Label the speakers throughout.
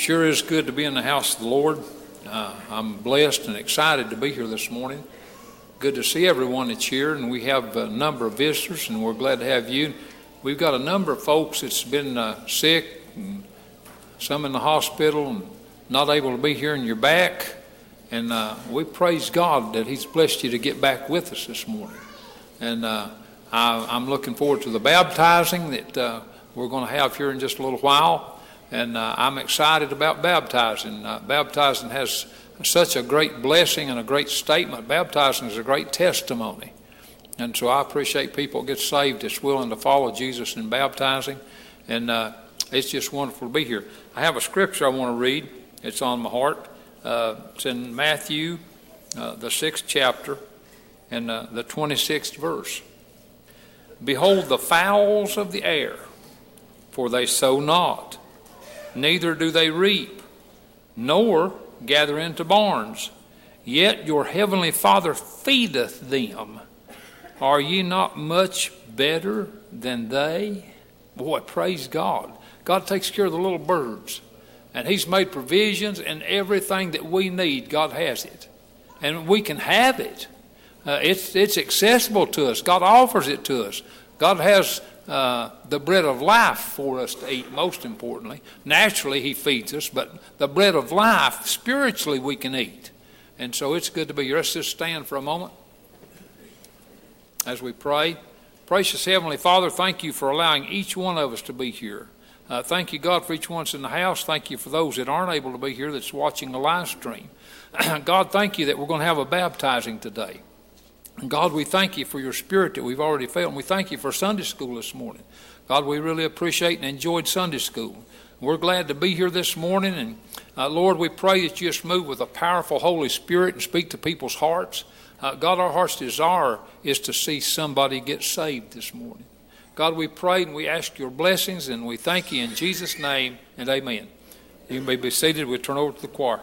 Speaker 1: Sure is good to be in the house of the Lord. Uh, I'm blessed and excited to be here this morning. Good to see everyone that's here, and we have a number of visitors, and we're glad to have you. We've got a number of folks that's been uh, sick, and some in the hospital, and not able to be here, and you're back. And uh, we praise God that He's blessed you to get back with us this morning. And uh, I, am looking forward to the baptizing that uh, we're going to have here in just a little while and uh, I'm excited about baptizing. Uh, baptizing has such a great blessing and a great statement. Baptizing is a great testimony. And so I appreciate people get saved that's willing to follow Jesus in baptizing. And uh, it's just wonderful to be here. I have a scripture I want to read. It's on my heart. Uh, it's in Matthew, uh, the sixth chapter, and uh, the 26th verse. Behold the fowls of the air, for they sow not neither do they reap, nor gather into barns. Yet your heavenly Father feedeth them. Are ye not much better than they? Boy, praise God. God takes care of the little birds. And He's made provisions and everything that we need, God has it. And we can have it. Uh, it's, it's accessible to us. God offers it to us. God has uh, the bread of life for us to eat, most importantly. Naturally, He feeds us, but the bread of life, spiritually, we can eat. And so it's good to be here. Let's just stand for a moment as we pray. Precious Heavenly Father, thank you for allowing each one of us to be here. Uh, thank you, God, for each one's in the house. Thank you for those that aren't able to be here that's watching the live stream. God, thank you that we're going to have a baptizing today. God, we thank you for your spirit that we've already felt, and we thank you for Sunday school this morning. God, we really appreciate and enjoyed Sunday school. We're glad to be here this morning, and uh, Lord, we pray that you just move with a powerful Holy Spirit and speak to people's hearts. Uh, God, our heart's desire is to see somebody get saved this morning. God, we pray and we ask your blessings, and we thank you in Jesus' name, and amen. You may be seated. We'll turn over to the choir.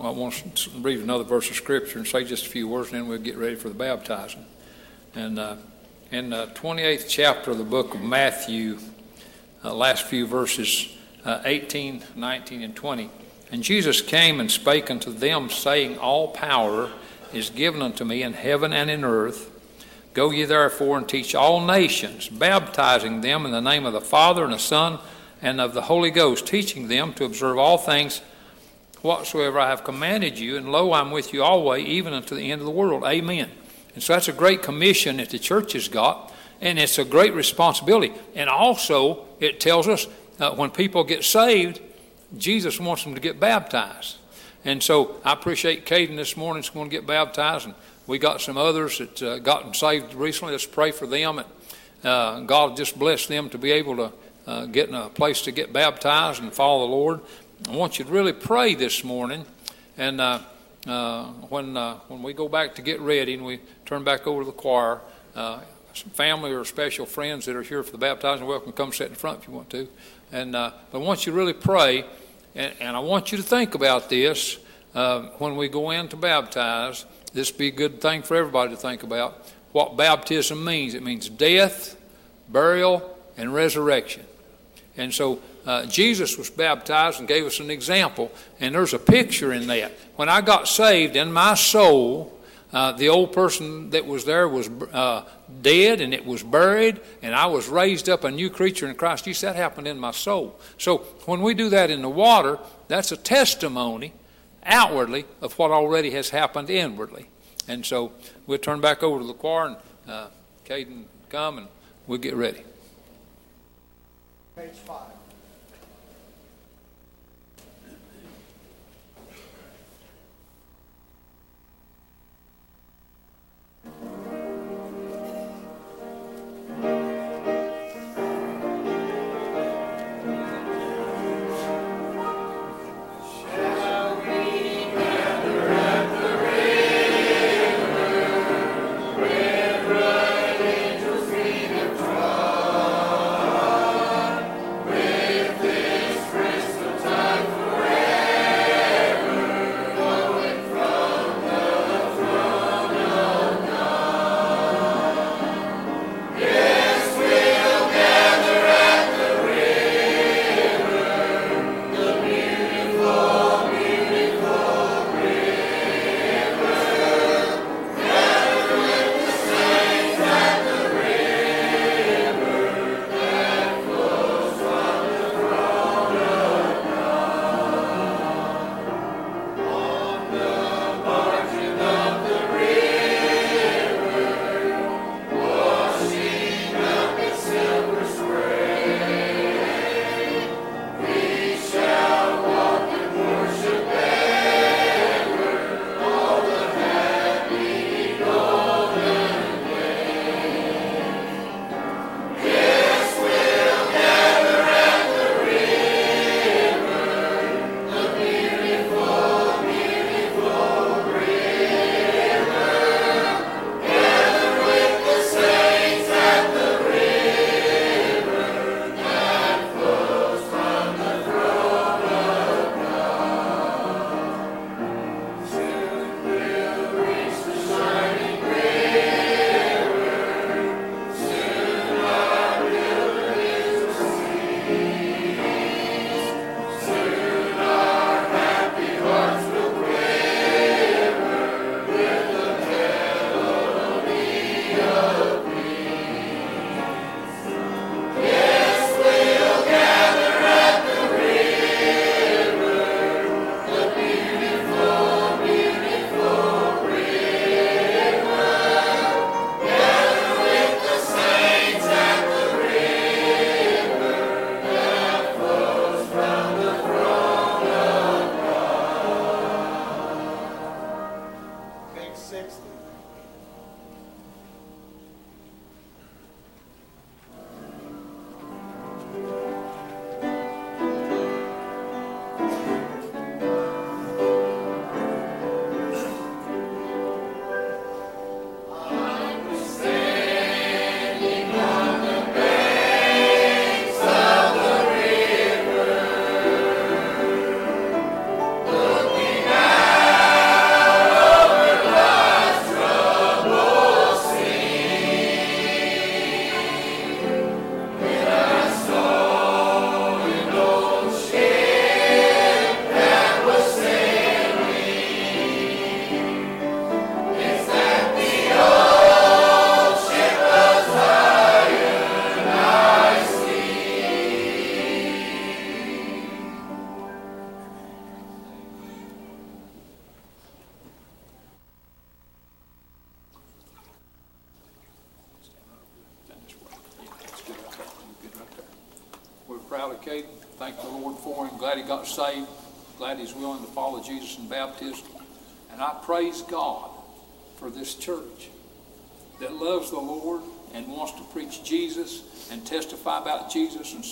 Speaker 1: I want to read another verse of scripture and say just a few words, and then we'll get ready for the baptizing. And uh, in the 28th chapter of the book of Matthew, uh, last few verses uh, 18, 19, and 20. And Jesus came and spake unto them, saying, All power is given unto me in heaven and in earth. Go ye therefore and teach all nations, baptizing them in the name of the Father and the Son and of the Holy Ghost, teaching them to observe all things whatsoever I have commanded you, and lo, I'm with you always, even unto the end of the world. Amen. And so that's a great commission that the church has got, and it's a great responsibility. And also, it tells us when people get saved, Jesus wants them to get baptized. And so I appreciate Caden this morning is going to get baptized, and we got some others that uh, gotten saved recently. Let's pray for them, and uh, God just bless them to be able to uh, get in a place to get baptized and follow the Lord. I want you to really pray this morning. And uh, uh, when, uh, when we go back to get ready and we turn back over to the choir, uh, some family or special friends that are here for the baptizing, welcome come sit in front if you want to. And uh, but I want you to really pray, and, and I want you to think about this uh, when we go in to baptize. This be a good thing for everybody to think about what baptism means. It means death, burial, and resurrection. And so uh, Jesus was baptized and gave us an example, and there's a picture in that. When I got saved, in my soul, uh, the old person that was there was uh, dead and it was buried, and I was raised up a new creature in Christ Jesus. That happened in my soul. So when we do that in the water, that's a testimony outwardly of what already has happened inwardly. And so we'll turn back over to the choir, and uh, Caden come, and we'll get ready.
Speaker 2: Page five.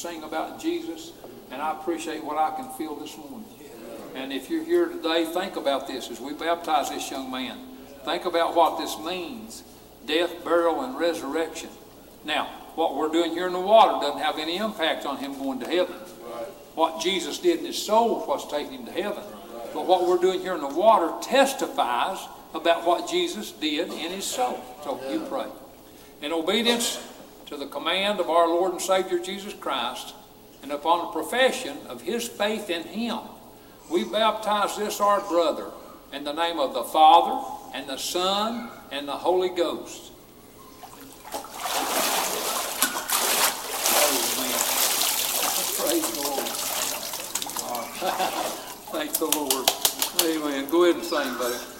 Speaker 1: Sing about Jesus. And I appreciate what I can feel this morning. And if you're here today, think about this as we baptize this young man. Think about what this means death, burial, and resurrection. Now, what we're doing here in the water doesn't have any impact on him going to heaven. What Jesus did in his soul was taking him to heaven. But what we're doing here in the water testifies about what Jesus did in his soul. So you pray. In obedience to the command of our Lord and Savior Jesus Christ, and upon the profession of his faith in him, we baptize this our brother in the name of the Father, and the Son, and the Holy Ghost. Praise the Lord. Thank the Lord. Amen. Go ahead and sing, buddy.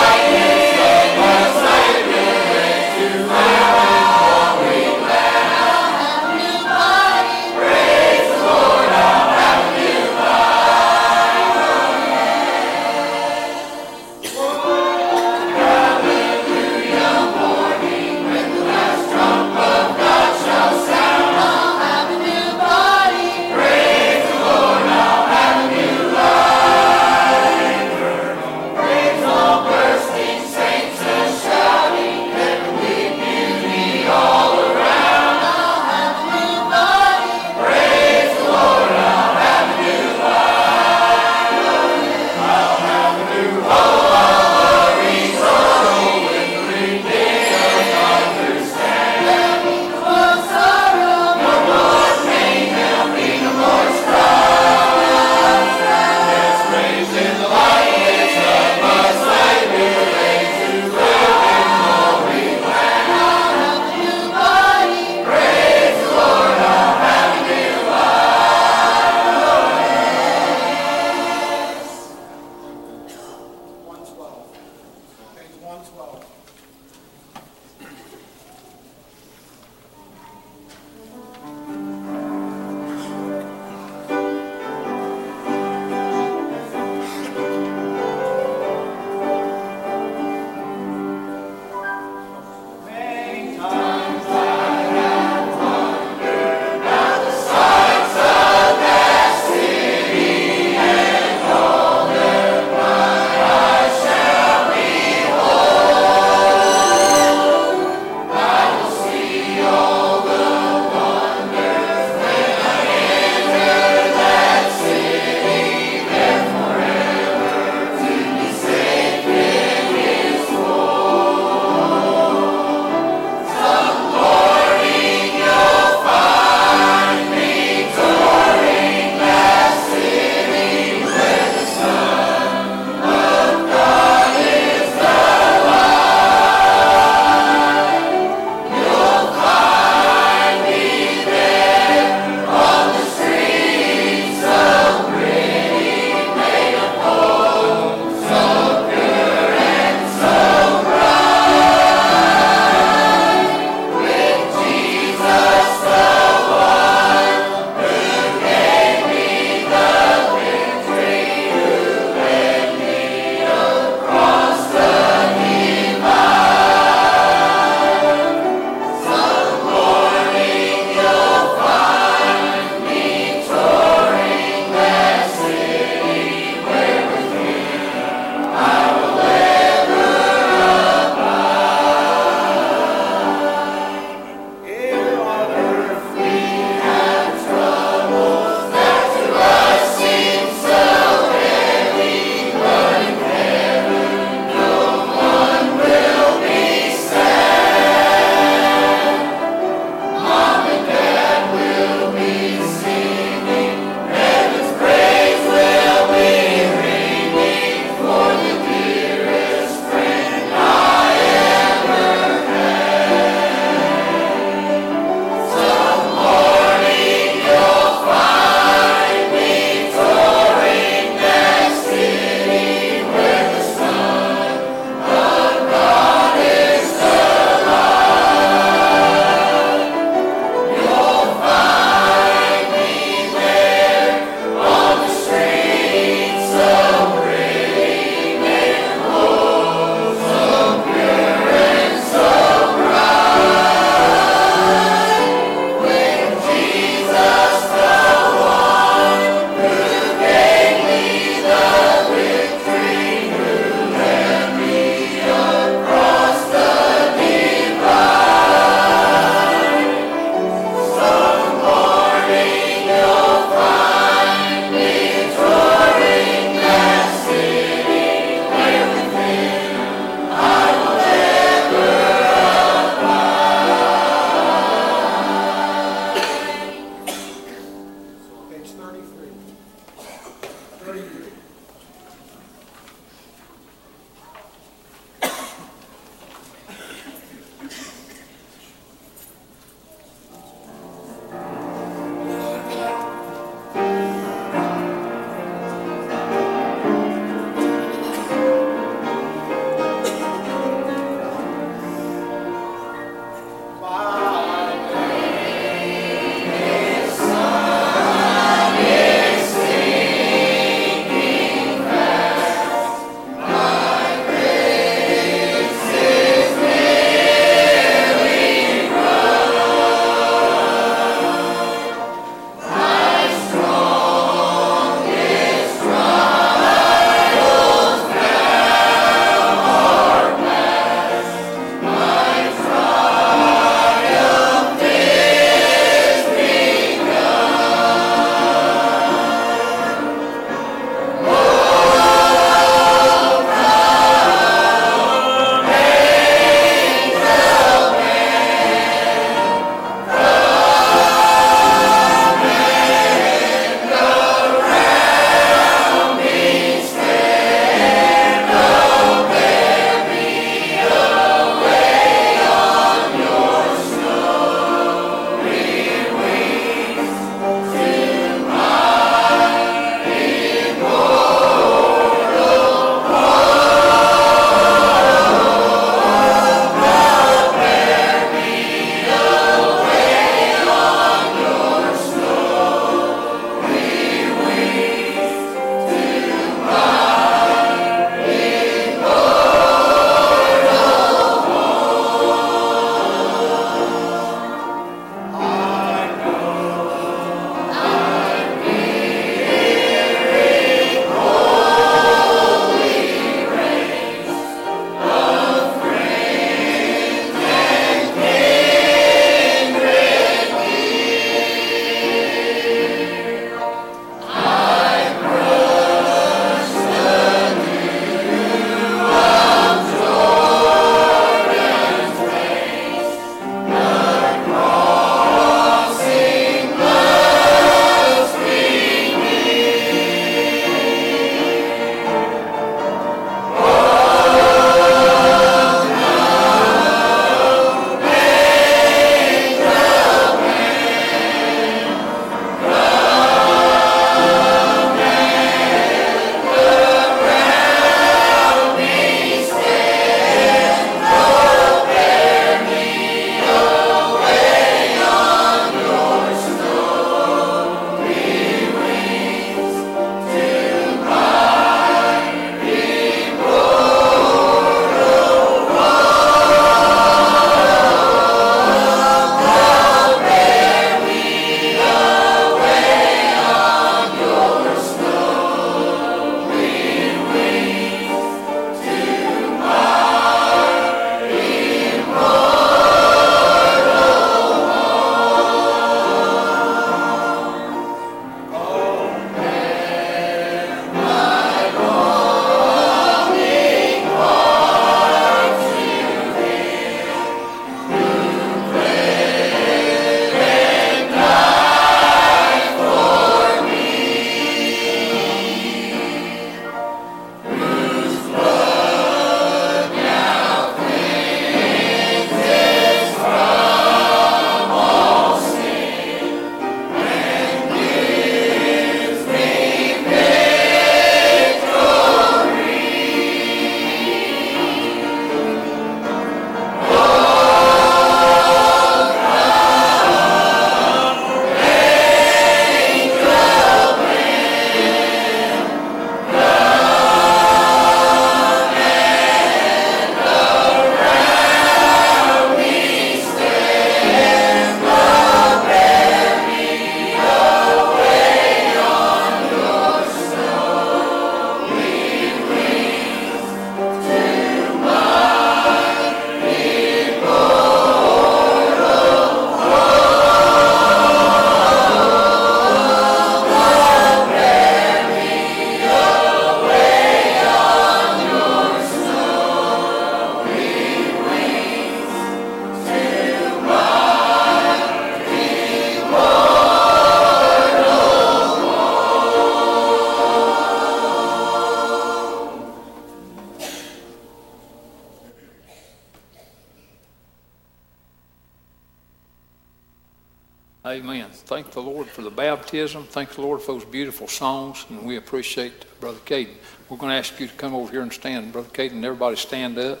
Speaker 1: Baptism. Thank the Lord for those beautiful songs, and we appreciate Brother Caden. We're going to ask you to come over here and stand. Brother Caden, everybody stand up.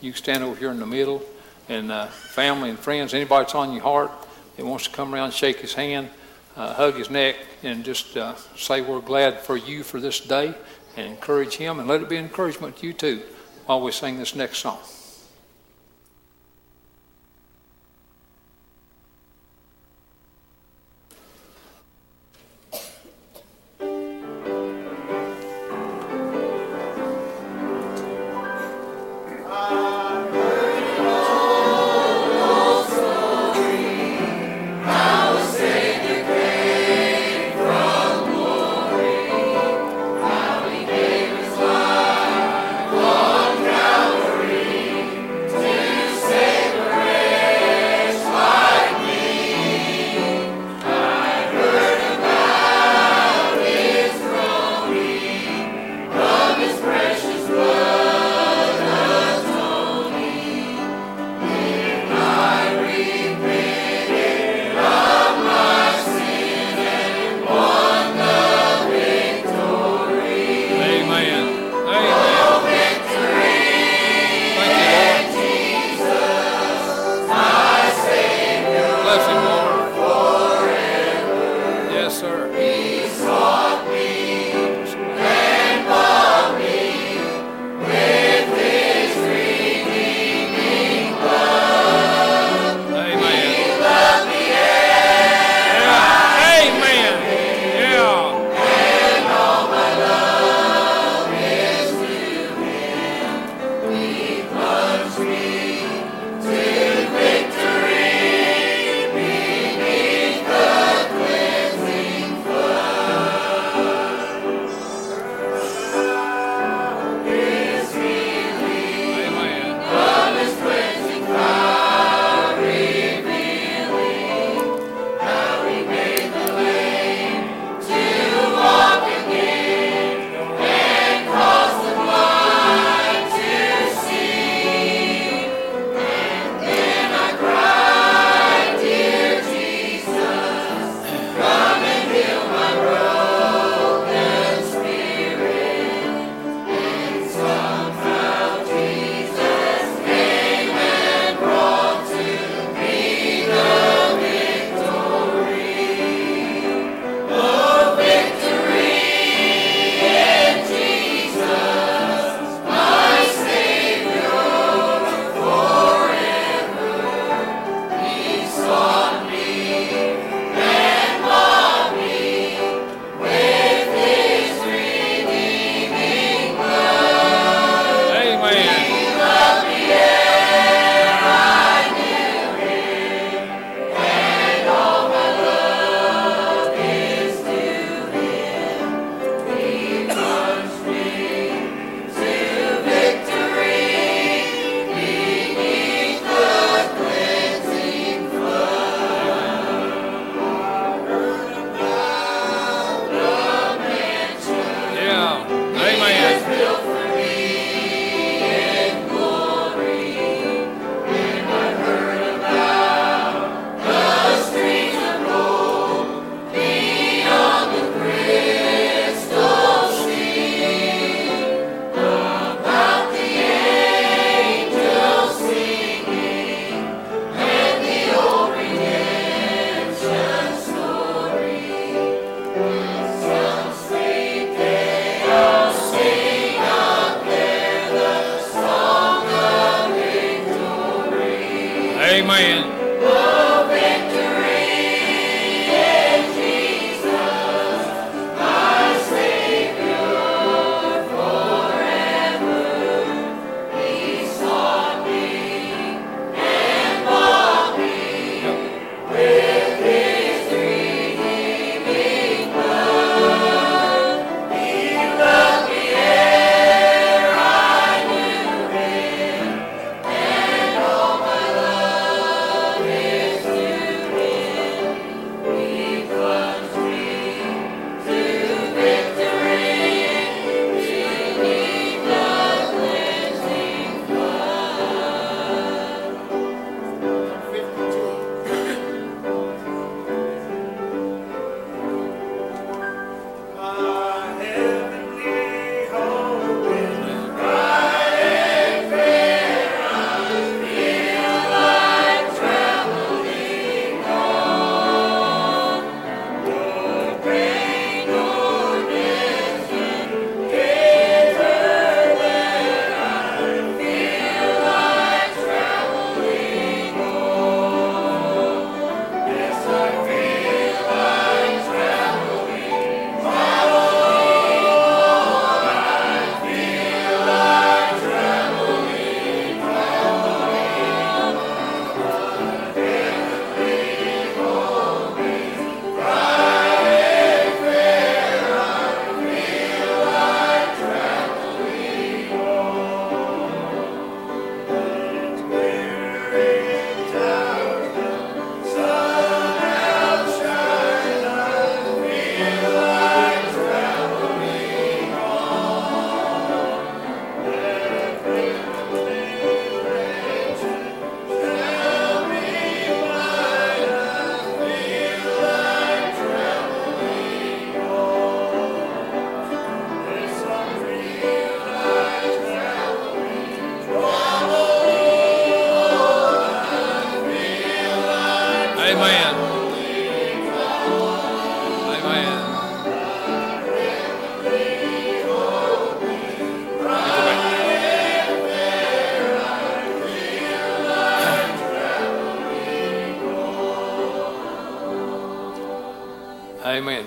Speaker 1: You stand over here in the middle. And uh, family and friends, anybody that's on your heart that wants to come around, shake his hand, uh, hug his neck, and just uh, say we're glad for you for this day, and encourage him, and let it be encouragement to you too while we sing this next song.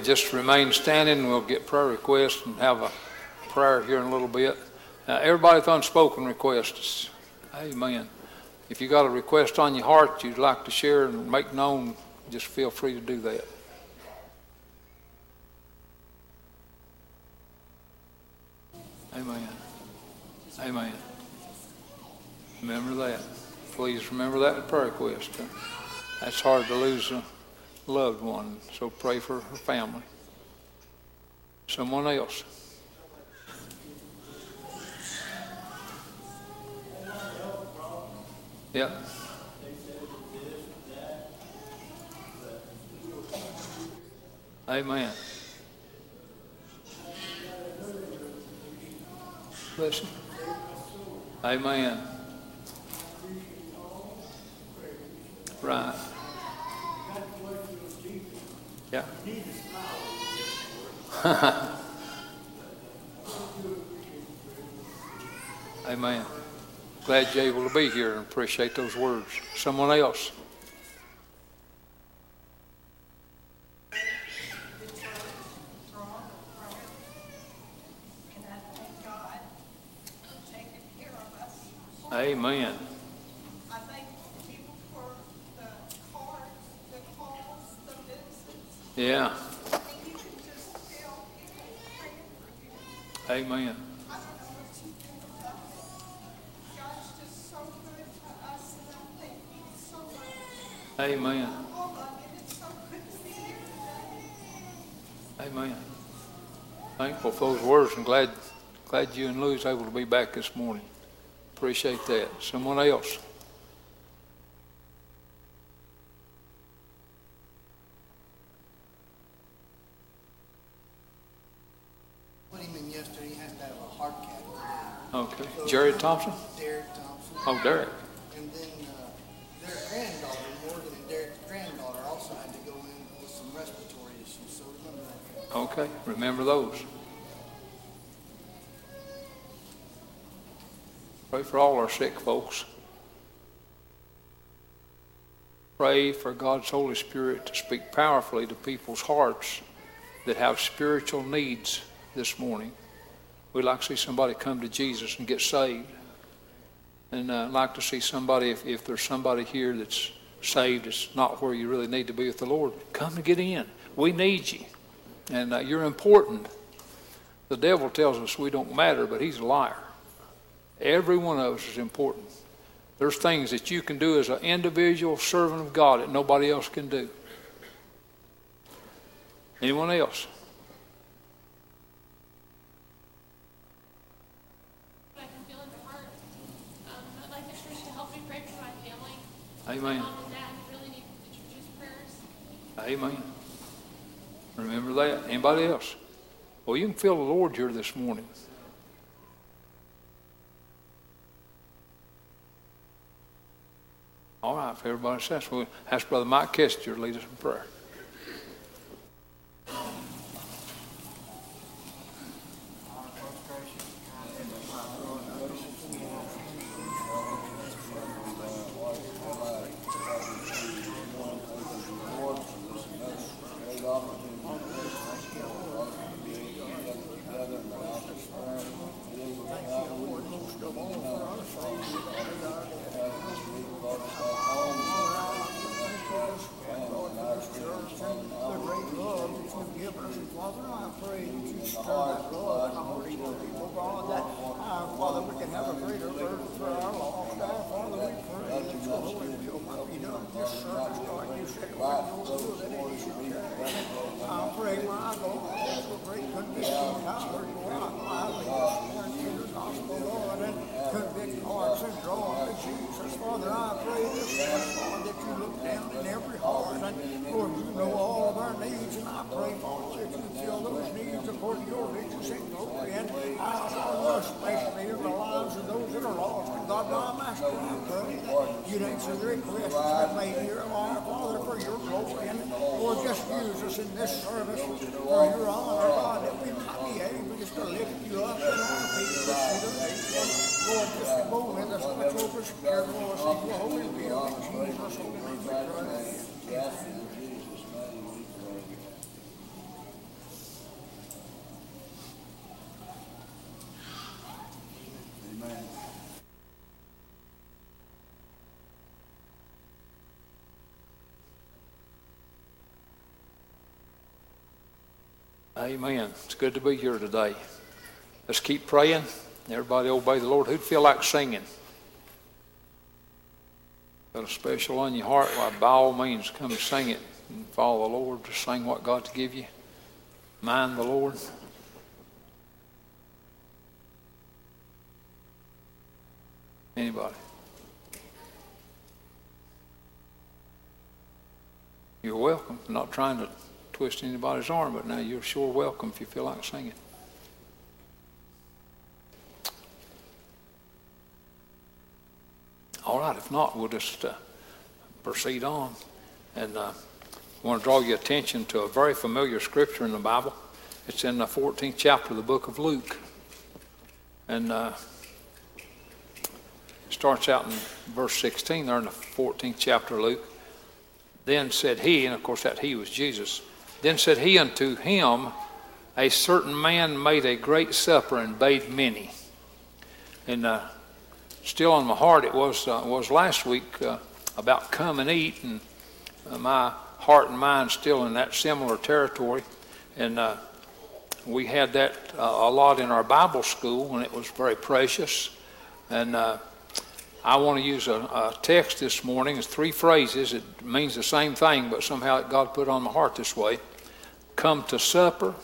Speaker 1: Just remain standing. We'll get prayer requests and have a prayer here in a little bit. Uh, everybody with unspoken requests. Amen. If you got a request on your heart you'd like to share and make known, just feel free to do that. Amen. Amen. Remember that. Please remember that prayer request. That's hard to lose loved one, so pray for her family. Someone else. Yeah. Amen. Listen. Amen. Right. Yeah. Amen. Glad you're able to be here and appreciate those words. Someone else. Amen.
Speaker 2: See you today.
Speaker 1: Amen. Thankful for those words and glad glad you and Lou's able to be back this morning. Appreciate that. Someone else.
Speaker 3: Put him in yesterday, he has to have a heart cath
Speaker 1: Okay.
Speaker 3: today.
Speaker 1: Jerry Thompson?
Speaker 3: Derek Thompson.
Speaker 1: Oh, Derek.
Speaker 3: And then, uh, their granddaughter, Morgan and Derek's granddaughter also had to go in with some respiratory issues, so remember that.
Speaker 1: Okay. Remember those. Pray for all our sick folks. Pray for God's Holy Spirit to speak powerfully to people's hearts that have spiritual needs this morning. We'd like to see somebody come to Jesus and get saved. And uh, like to see somebody, if, if there's somebody here that's saved, it's not where you really need to be with the Lord, come and get in. We need you. And uh, you're important. The devil tells us we don't matter, but he's a liar. Every one of us is important. There's things that you can do as an individual servant of God that nobody else can do. Anyone else?
Speaker 4: I can feel in my heart. Um, I'd like the church to help me pray for my family.
Speaker 1: Amen.
Speaker 4: Mom and dad really need the church's prayers.
Speaker 1: Amen. Remember that. Anybody else? Well, you can feel the Lord here this morning. All right, if everybody says, we'll ask Brother Mike Kester to lead us in prayer.
Speaker 5: the great love that you've given us. And Father, I pray that you stir that love in our hearts, people, God, that, uh, Father, we can have a greater burden for our lost. Uh, Father, we pray that your holy will might be done in this service, God. You said, Lord, your will that it is your I pray, my God, that your great conviction power the gospel, Lord, and convict hearts and draw to Jesus. Father, I pray this morning, that you look down in every heart, and Lord, you know all of our needs, and I pray, that you those needs according to your riches and glory, and I, Father, especially in the lives of those that are lost. And God, Master, I pray that the requests that I made here, our Father, for your glory, and Lord, just use us in this service for your honor, God, that we might be able just to lift you up in our feet to the nation. Lord, just go with us, watch over us, care for us, and your holy will, in Jesus' holy name we.
Speaker 1: Amen. It's good to be here today. Let's keep praying. Everybody obey the Lord. Who'd feel like singing? Got a special on your heart? Why, by all means, come sing it and follow the Lord. Just sing what God's give you. Mind the Lord. Anybody? You're welcome. I'm not trying to twist anybody's arm, but now you're sure welcome if you feel like singing. All right, if not, we'll just uh, proceed on. And uh, I want to draw your attention to a very familiar scripture in the Bible. It's in the 14th chapter of the book of Luke. And uh, it starts out in verse 16 there in the 14th chapter of Luke. Then said he, and of course that he was Jesus, then said he unto him, A certain man made a great supper and bade many. And uh, still on my heart, it was, uh, was last week uh, about come and eat, and uh, my heart and mind still in that similar territory. And uh, we had that uh, a lot in our Bible school, and it was very precious. And I want to use a, a, text this morning. It's three phrases. It means the same thing, but somehow God put on my heart this way. Come to supper,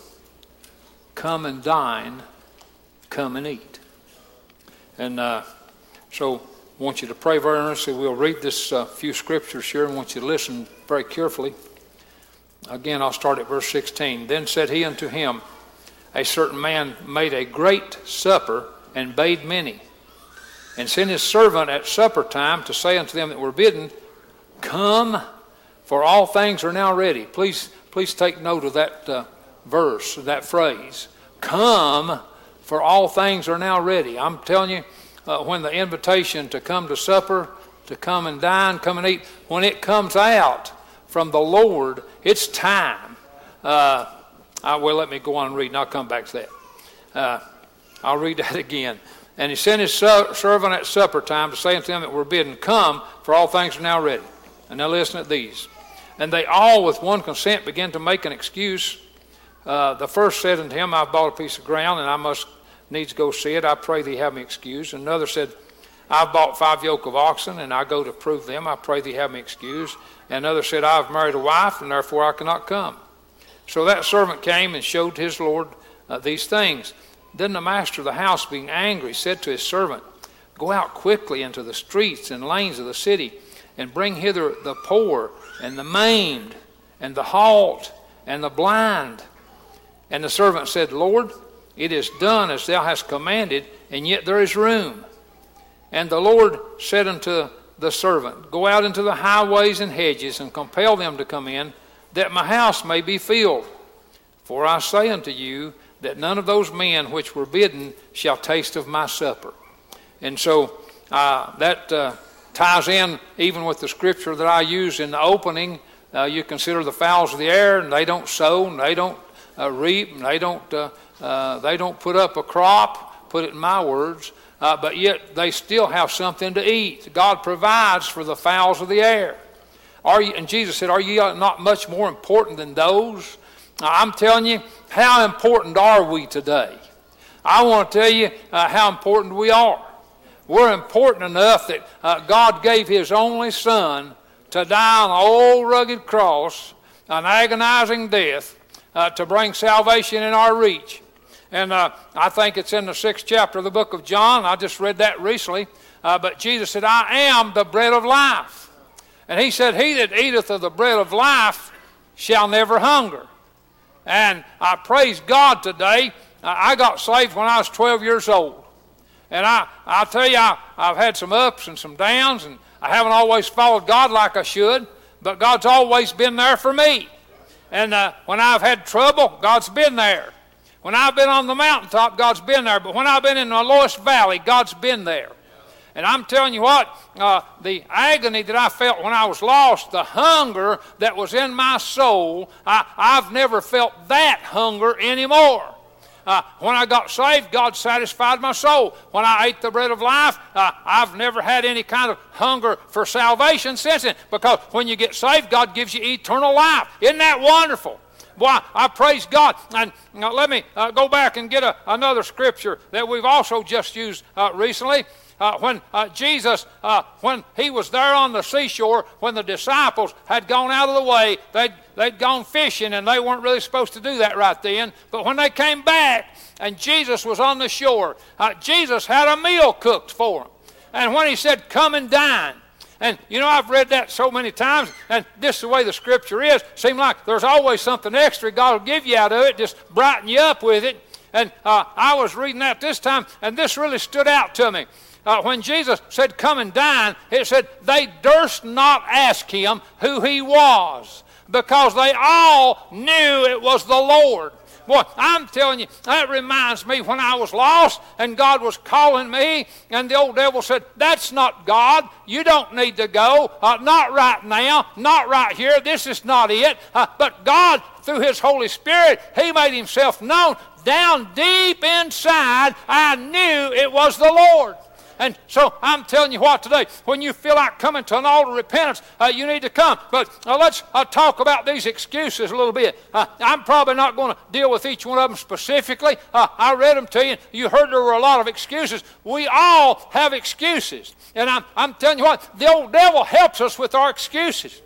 Speaker 1: come and dine, come and eat. And uh, so I want you to pray very earnestly. We'll read this uh, few scriptures here and want you to listen very carefully. Again, I'll start at verse 16. Then said he unto him, A certain man made a great supper and bade many and sent his servant at supper time to say unto them that were bidden, Come, for all things are now ready. Please, please take note of that uh, verse, that phrase. Come, for all things are now ready. I'm telling you, uh, when the invitation to come to supper, to come and dine, come and eat, when it comes out from the Lord, it's time. Uh, I, well, let me go on and read, and I'll come back to that. Uh, I'll read that again. And he sent his servant at supper time to say unto them that were bidden, Come, for all things are now ready. And now listen at these. And they all, with one consent, began to make an excuse. Uh, the first said unto him, I've bought a piece of ground, and I must needs go see it. I pray thee have me excused. Another said, I've bought five yoke of oxen, and I go to prove them. I pray thee have me excused. And another said, I have married a wife, and therefore I cannot come. So that servant came and showed his Lord uh, these things. Then the master of the house, being angry, said to his servant, Go out quickly into the streets and lanes of the city, and bring hither the poor, and the maimed, and the halt, and the blind. And the servant said, Lord, it is done as thou hast commanded, and yet there is room. And the Lord said unto the servant, Go out into the highways and hedges, and compel them to come in, that my house may be filled. For I say unto you, that none of those men which were bidden shall taste of my supper. And so uh, that uh, ties in even with the scripture that I use in the opening. Uh, you consider the fowls of the air, and they don't sow, and they don't uh, reap, and they don't uh, uh, they don't put up a crop. Put it in my words. but yet they still have something to eat. God provides for the fowls of the air. Are you, and Jesus said, "Are you not much more important than those?" I'm telling you, how important are we today? I want to tell you uh, how important we are. We're important enough that uh, God gave His only Son to die on an old rugged cross, an agonizing death, uh, to bring salvation in our reach. And uh, I think it's in the sixth chapter of the book of John. I just read that recently. Uh, but Jesus said, I am the bread of life. And He said, He that eateth of the bread of life shall never hunger. And I praise God today. I got saved when I was 12 years old. And I, I tell you, I, I've had some ups and some downs, and I haven't always followed God like I should, but God's always been there for me. And uh, when I've had trouble, God's been there. When I've been on the mountaintop, God's been there. But when I've been in the lowest valley, God's been there. And I'm telling you what, uh, the agony that I felt when I was lost, the hunger that was in my soul, I, I've never felt that hunger anymore. Uh, when I got saved, God satisfied my soul. When I ate the bread of life, uh, I've never had any kind of hunger for salvation since then. Because when you get saved, God gives you eternal life. Isn't that wonderful? Why, I praise God. And uh, let me uh, go back and get a, another scripture that we've also just used uh, recently. Uh, when uh, Jesus, uh, when he was there on the seashore, when the disciples had gone out of the way, they'd, they'd gone fishing and they weren't really supposed to do that right then. But when they came back and Jesus was on the shore, uh, Jesus had a meal cooked for them. And when he said, Come and dine, and you know, I've read that so many times, and this is the way the scripture is. Seems like there's always something extra God will give you out of it, just brighten you up with it. And uh, I was reading that this time, and this really stood out to me. Uh, when Jesus said, Come and dine, it said, They durst not ask him who he was because they all knew it was the Lord. Boy, I'm telling you, that reminds me when I was lost and God was calling me, and the old devil said, That's not God. You don't need to go. Uh, not right now. Not right here. This is not it. Uh, but God, through His Holy Spirit, He made Himself known. Down deep inside, I knew it was the Lord. And so I'm telling you what today, when you feel like coming to an altar of repentance, uh, you need to come. But uh, let's uh, talk about these excuses a little bit. Uh, I'm probably not going to deal with each one of them specifically. Uh, I read them to you. You heard there were a lot of excuses. We all have excuses. And I'm, I'm telling you what, the old devil helps us with our excuses.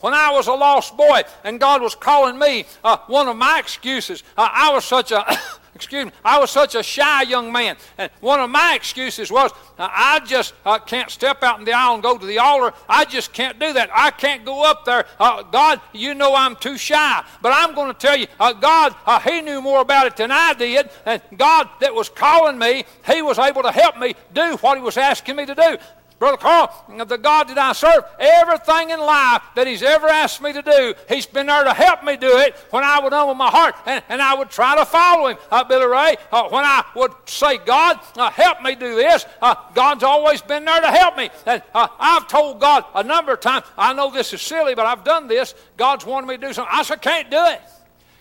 Speaker 1: When I was a lost boy and God was calling me, uh, one of my excuses, uh, I was such a excuse me, I was such a shy young man. And one of my excuses was, uh, I just uh, can't step out in the aisle and go to the altar. I just can't do that. I can't go up there. Uh, God, you know I'm too shy. But I'm going to tell you, uh, God, uh, He knew more about it than I did. And God that was calling me, He was able to help me do what He was asking me to do. Brother Carl, the God that I serve, everything in life that He's ever asked me to do, He's been there to help me do it when I would open my heart and, and I would try to follow Him. Uh, Billy Ray, uh, when I would say, God, uh, help me do this, uh, God's always been there to help me. And uh, I've told God a number of times, I know this is silly, but I've done this. God's wanted me to do something. I said, can't do it.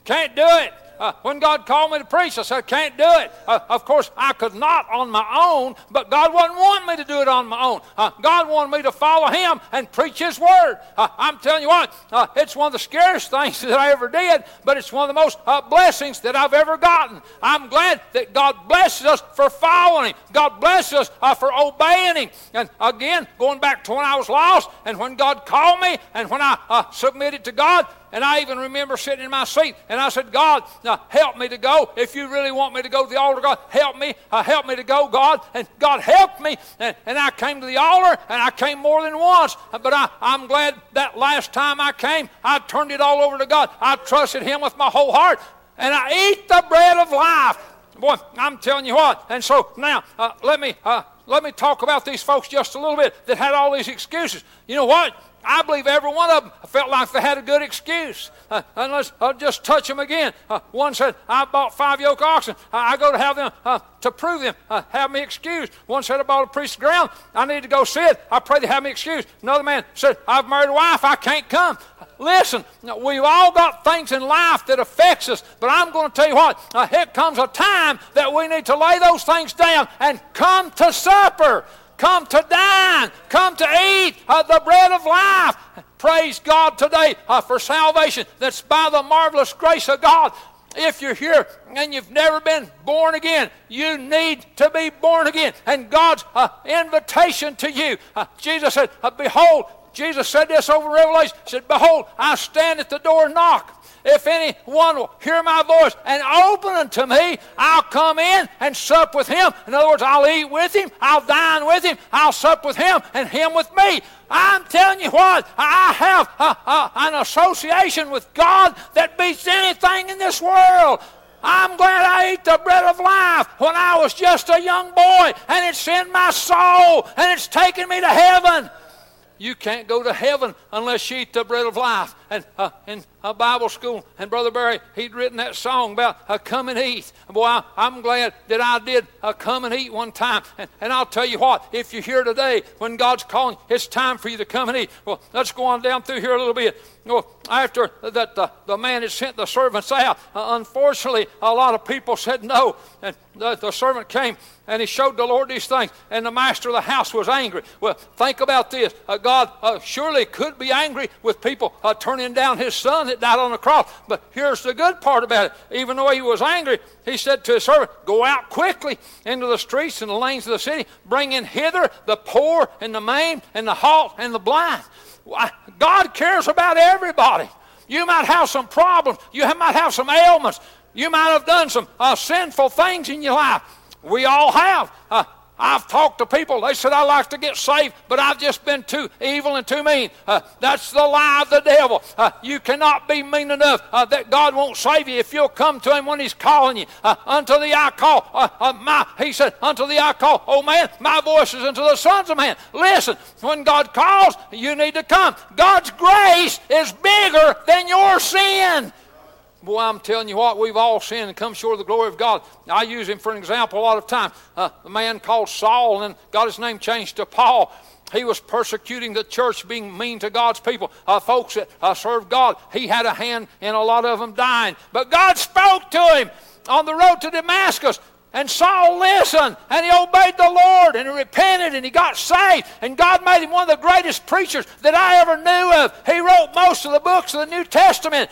Speaker 1: Can't do it. Uh, when God called me to preach, I said, I can't do it. Uh, of course, I could not on my own, but God wasn't wanting me to do it on my own. Uh, God wanted me to follow Him and preach His Word. Uh, I'm telling you what, uh, it's one of the scariest things that I ever did, but it's one of the most uh, blessings that I've ever gotten. I'm glad that God blesses us for following Him. God blesses us for obeying Him. And again, going back to when I was lost and when God called me and when I submitted to God, and I even remember sitting in my seat and I said, God, now help me to go. If you really want me to go to the altar, God, help me. Uh, help me to go, God. And God helped me. And, and I came to the altar and I came more than once. But I, I'm glad that last time I came, I turned it all over to God. I trusted Him with my whole heart. And I eat the bread of life. Boy, I'm telling you what. And so now, uh, let me uh, let me talk about these folks just a little bit that had all these excuses. You know what? I believe every one of them felt like they had a good excuse. Uh, unless I'll just touch them again. Uh, one said, I bought five yoke oxen. I, I go to have them uh, to prove them, uh, have me excused. One said, I bought a of ground. I need to go see it. I pray to have me excused. Another man said, I've married a wife. I can't come. Listen, we've all got things in life that affects us, but I'm going to tell you what, uh, here comes a time that we need to lay those things down and come to supper. Come to dine. Come to eat uh, the bread of life. Praise God today uh, for salvation that's by the marvelous grace of God. If you're here and you've never been born again, you need to be born again. And God's uh, invitation to you, uh, Jesus said, uh, Behold, Jesus said this over Revelation, he said, Behold, I stand at the door and knock. If anyone will hear my voice and open unto me, I'll come in and sup with him. In other words, I'll eat with him, I'll dine with him, I'll sup with him, and him with me. I'm telling you what, I have a, a, an association with God that beats anything in this world. I'm glad I ate the bread of life when I was just a young boy, and it's in my soul, and it's taken me to heaven. You can't go to heaven unless you eat the bread of life. And uh, in a Bible school, and Brother Barry, he'd written that song about uh, come and eat. Boy, I, am glad that I did uh, come and eat one time. And, and, I'll tell you what, if you're here today, when God's calling, it's time for you to come and eat. Well, let's go on down through here a little bit. Well, after that, the, the man had sent the servants out. Uh, unfortunately, a lot of people said no. And the, the servant came and he showed the Lord these things, and the master of the house was angry. Well, think about this. Uh, God uh, surely could be angry with people uh, turning down his son that died on the cross. But here's the good part about it. Even though he was angry, he said to his servant, Go out quickly into the streets and the lanes of the city, bring in hither the poor and the maimed and the halt and the blind. God cares about everybody. You might have some problems. You might have some ailments. You might have done some uh, sinful things in your life. We all have. Uh, I've talked to people. They said, I like to get saved, but I've just been too evil and too mean. Uh, that's the lie of the devil. Uh, you cannot be mean enough uh, that God won't save you if you'll come to Him when He's calling you. Uh, unto the I call. Uh, uh, my, he said, Unto the I call. Oh man, my voice is unto the sons of man. Listen, when God calls, you need to come. God's grace is bigger than your sin. Boy, I'm telling you what, we've all sinned and come short of the glory of God. I use him for an example a lot of time. Uh, a man called Saul and got his name changed to Paul. He was persecuting the church, being mean to God's people, uh, folks that uh, serve God. He had a hand in a lot of them dying. But God spoke to him on the road to Damascus. And Saul listened and he obeyed the Lord and he repented and he got saved. And God made him one of the greatest preachers that I ever knew of. He wrote most of the books of the New Testament.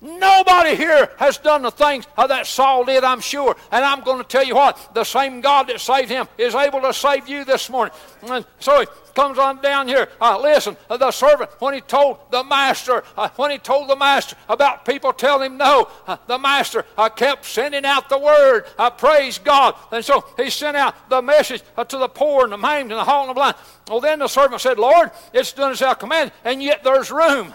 Speaker 1: Nobody here has done the things that Saul did, I'm sure. And I'm going to tell you what, the same God that saved him is able to save you this morning. And so he comes on down here. Uh, listen, uh, the servant, when he told the master, uh, when he told the master about people telling him no, uh, the master uh, kept sending out the word. Uh, praise God. And so he sent out the message to the poor and the maimed and the halt and the blind. Well, then the servant said, Lord, it's done as thou commanded, and yet there's room.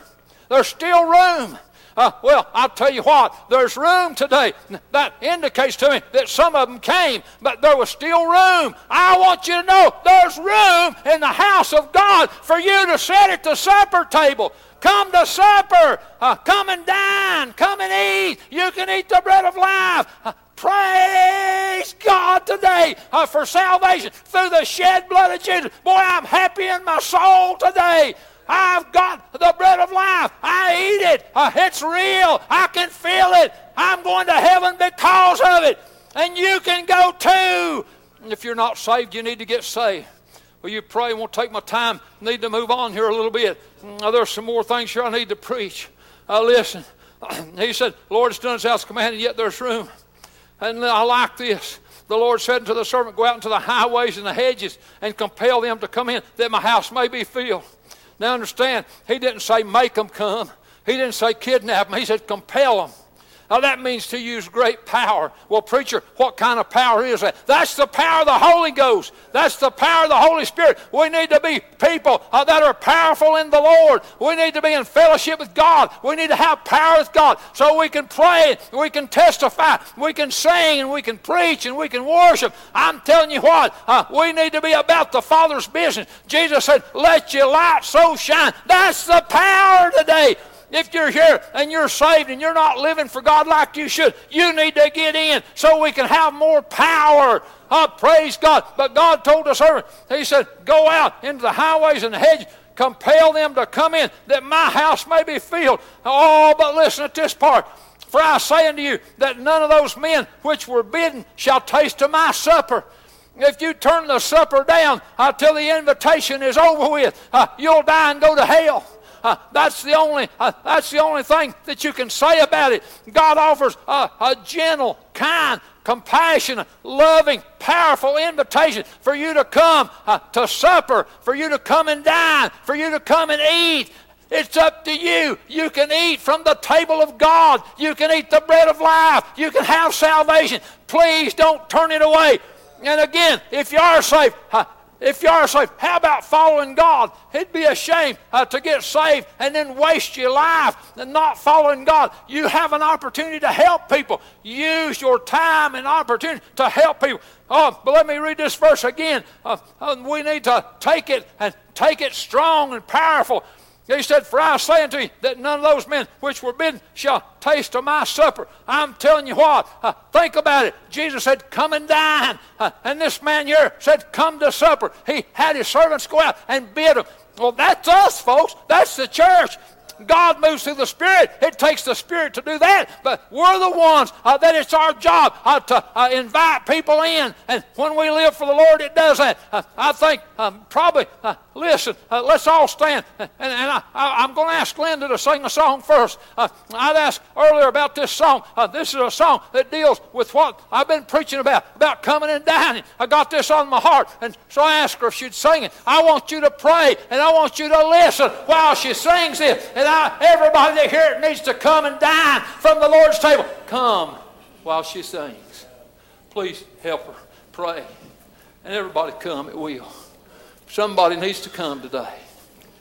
Speaker 1: There's still room. Uh, well, I'll tell you what, there's room today. That indicates to me that some of them came, but there was still room. I want you to know there's room in the house of God for you to sit at the supper table. Come to supper. Uh, come and dine. Come and eat. You can eat the bread of life. Uh, praise God today uh, for salvation through the shed blood of Jesus. Boy, I'm happy in my soul today. I've got the bread of life. I eat it. Uh, it's real. I can feel it. I'm going to heaven because of it. And you can go too. And if you're not saved, you need to get saved. Will you pray? Won't take my time. Need to move on here a little bit. There's some more things here I need to preach. Uh, listen, he said, Lord, it's done as thou commanded, yet there's room. And I like this. The Lord said unto the servant, Go out into the highways and the hedges and compel them to come in, that my house may be filled. Now understand, he didn't say make them come. He didn't say kidnap them. He said compel them. Now that means to use great power. Well, preacher, what kind of power is that? That's the power of the Holy Ghost. That's the power of the Holy Spirit. We need to be people uh, that are powerful in the Lord. We need to be in fellowship with God. We need to have power with God so we can pray, we can testify, we can sing, and we can preach, and we can worship. I'm telling you what, uh, we need to be about the Father's business. Jesus said, "Let your light so shine." That's the power today. If you're here and you're saved and you're not living for God like you should, you need to get in so we can have more power. Praise God. But God told the servant, He said, Go out into the highways and the hedges, compel them to come in, that my house may be filled. Oh, but listen at this part. For I say unto you that none of those men which were bidden shall taste of my supper. If you turn the supper down until the invitation is over with, uh, you'll die and go to hell. Uh, that's the only uh, that's the only thing that you can say about it. God offers a, a gentle, kind, compassionate, loving, powerful invitation for you to come uh, to supper, for you to come and dine, for you to come and eat. It's up to you. You can eat from the table of God. You can eat the bread of life. You can have salvation. Please don't turn it away. And again, if you are saved, uh, if you are saved, how about following God? It'd be a shame uh, to get saved and then waste your life and not following God. You have an opportunity to help people. Use your time and opportunity to help people. Oh, but let me read this verse again. Uh, uh, we need to take it and take it strong and powerful. He said, For I say unto you that none of those men which were bidden shall taste of my supper. I'm telling you what, uh, think about it. Jesus said, Come and dine. Uh, and this man here said, Come to supper. He had his servants go out and bid them. Well, that's us, folks. That's the church. God moves through the Spirit. It takes the Spirit to do that. But we're the ones uh, that it's our job uh, to uh, invite people in. And when we live for the Lord, it does that. Uh, I think um, probably, uh, listen, uh, let's all stand. And, and I, am going to ask Linda to sing a song first. I'd asked earlier about this song. this is a song that deals with what I've been preaching about, about coming and dining. I got this on my heart. And so I asked her if she'd sing it. I want you to pray and I want you to listen while she sings it. And everybody that hear it needs to come and dine from the Lord's table. Come while she sings. Please help her pray. And everybody come at will. Somebody needs to come today.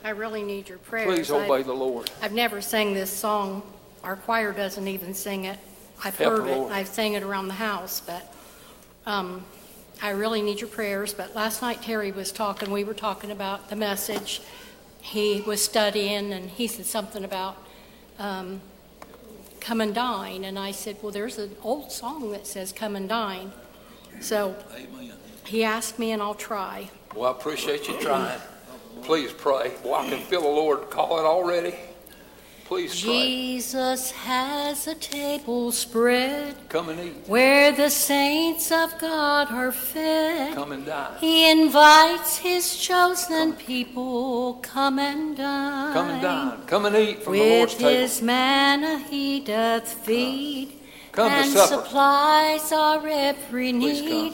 Speaker 6: I really need your prayers.
Speaker 1: Please obey
Speaker 6: I've,
Speaker 1: the Lord.
Speaker 6: I've never sang this song. Our choir doesn't even sing it. I've
Speaker 1: Help
Speaker 6: heard it. I've sang it around the house, but um, I really need your prayers. But last night Terry was talking. We were talking about the message. He was studying, and he said something about um, "Come and Dine," and I said, "Well, there's an old song that says "Come and Dine." So
Speaker 1: Amen.
Speaker 6: he asked me, and I'll try.
Speaker 1: Well, I appreciate you trying. Please pray. Well, I can feel the Lord calling already. Please pray.
Speaker 6: Jesus has a table spread
Speaker 1: Come and eat.
Speaker 6: where the saints of God are fed.
Speaker 1: Come and dine.
Speaker 6: He invites his chosen people, come and dine.
Speaker 1: Come and dine. Come and eat from the Lord's
Speaker 6: With
Speaker 1: table.
Speaker 6: his manna he doth feed,
Speaker 1: Come to
Speaker 6: and
Speaker 1: supper.
Speaker 6: supplies our every
Speaker 1: come.
Speaker 6: need.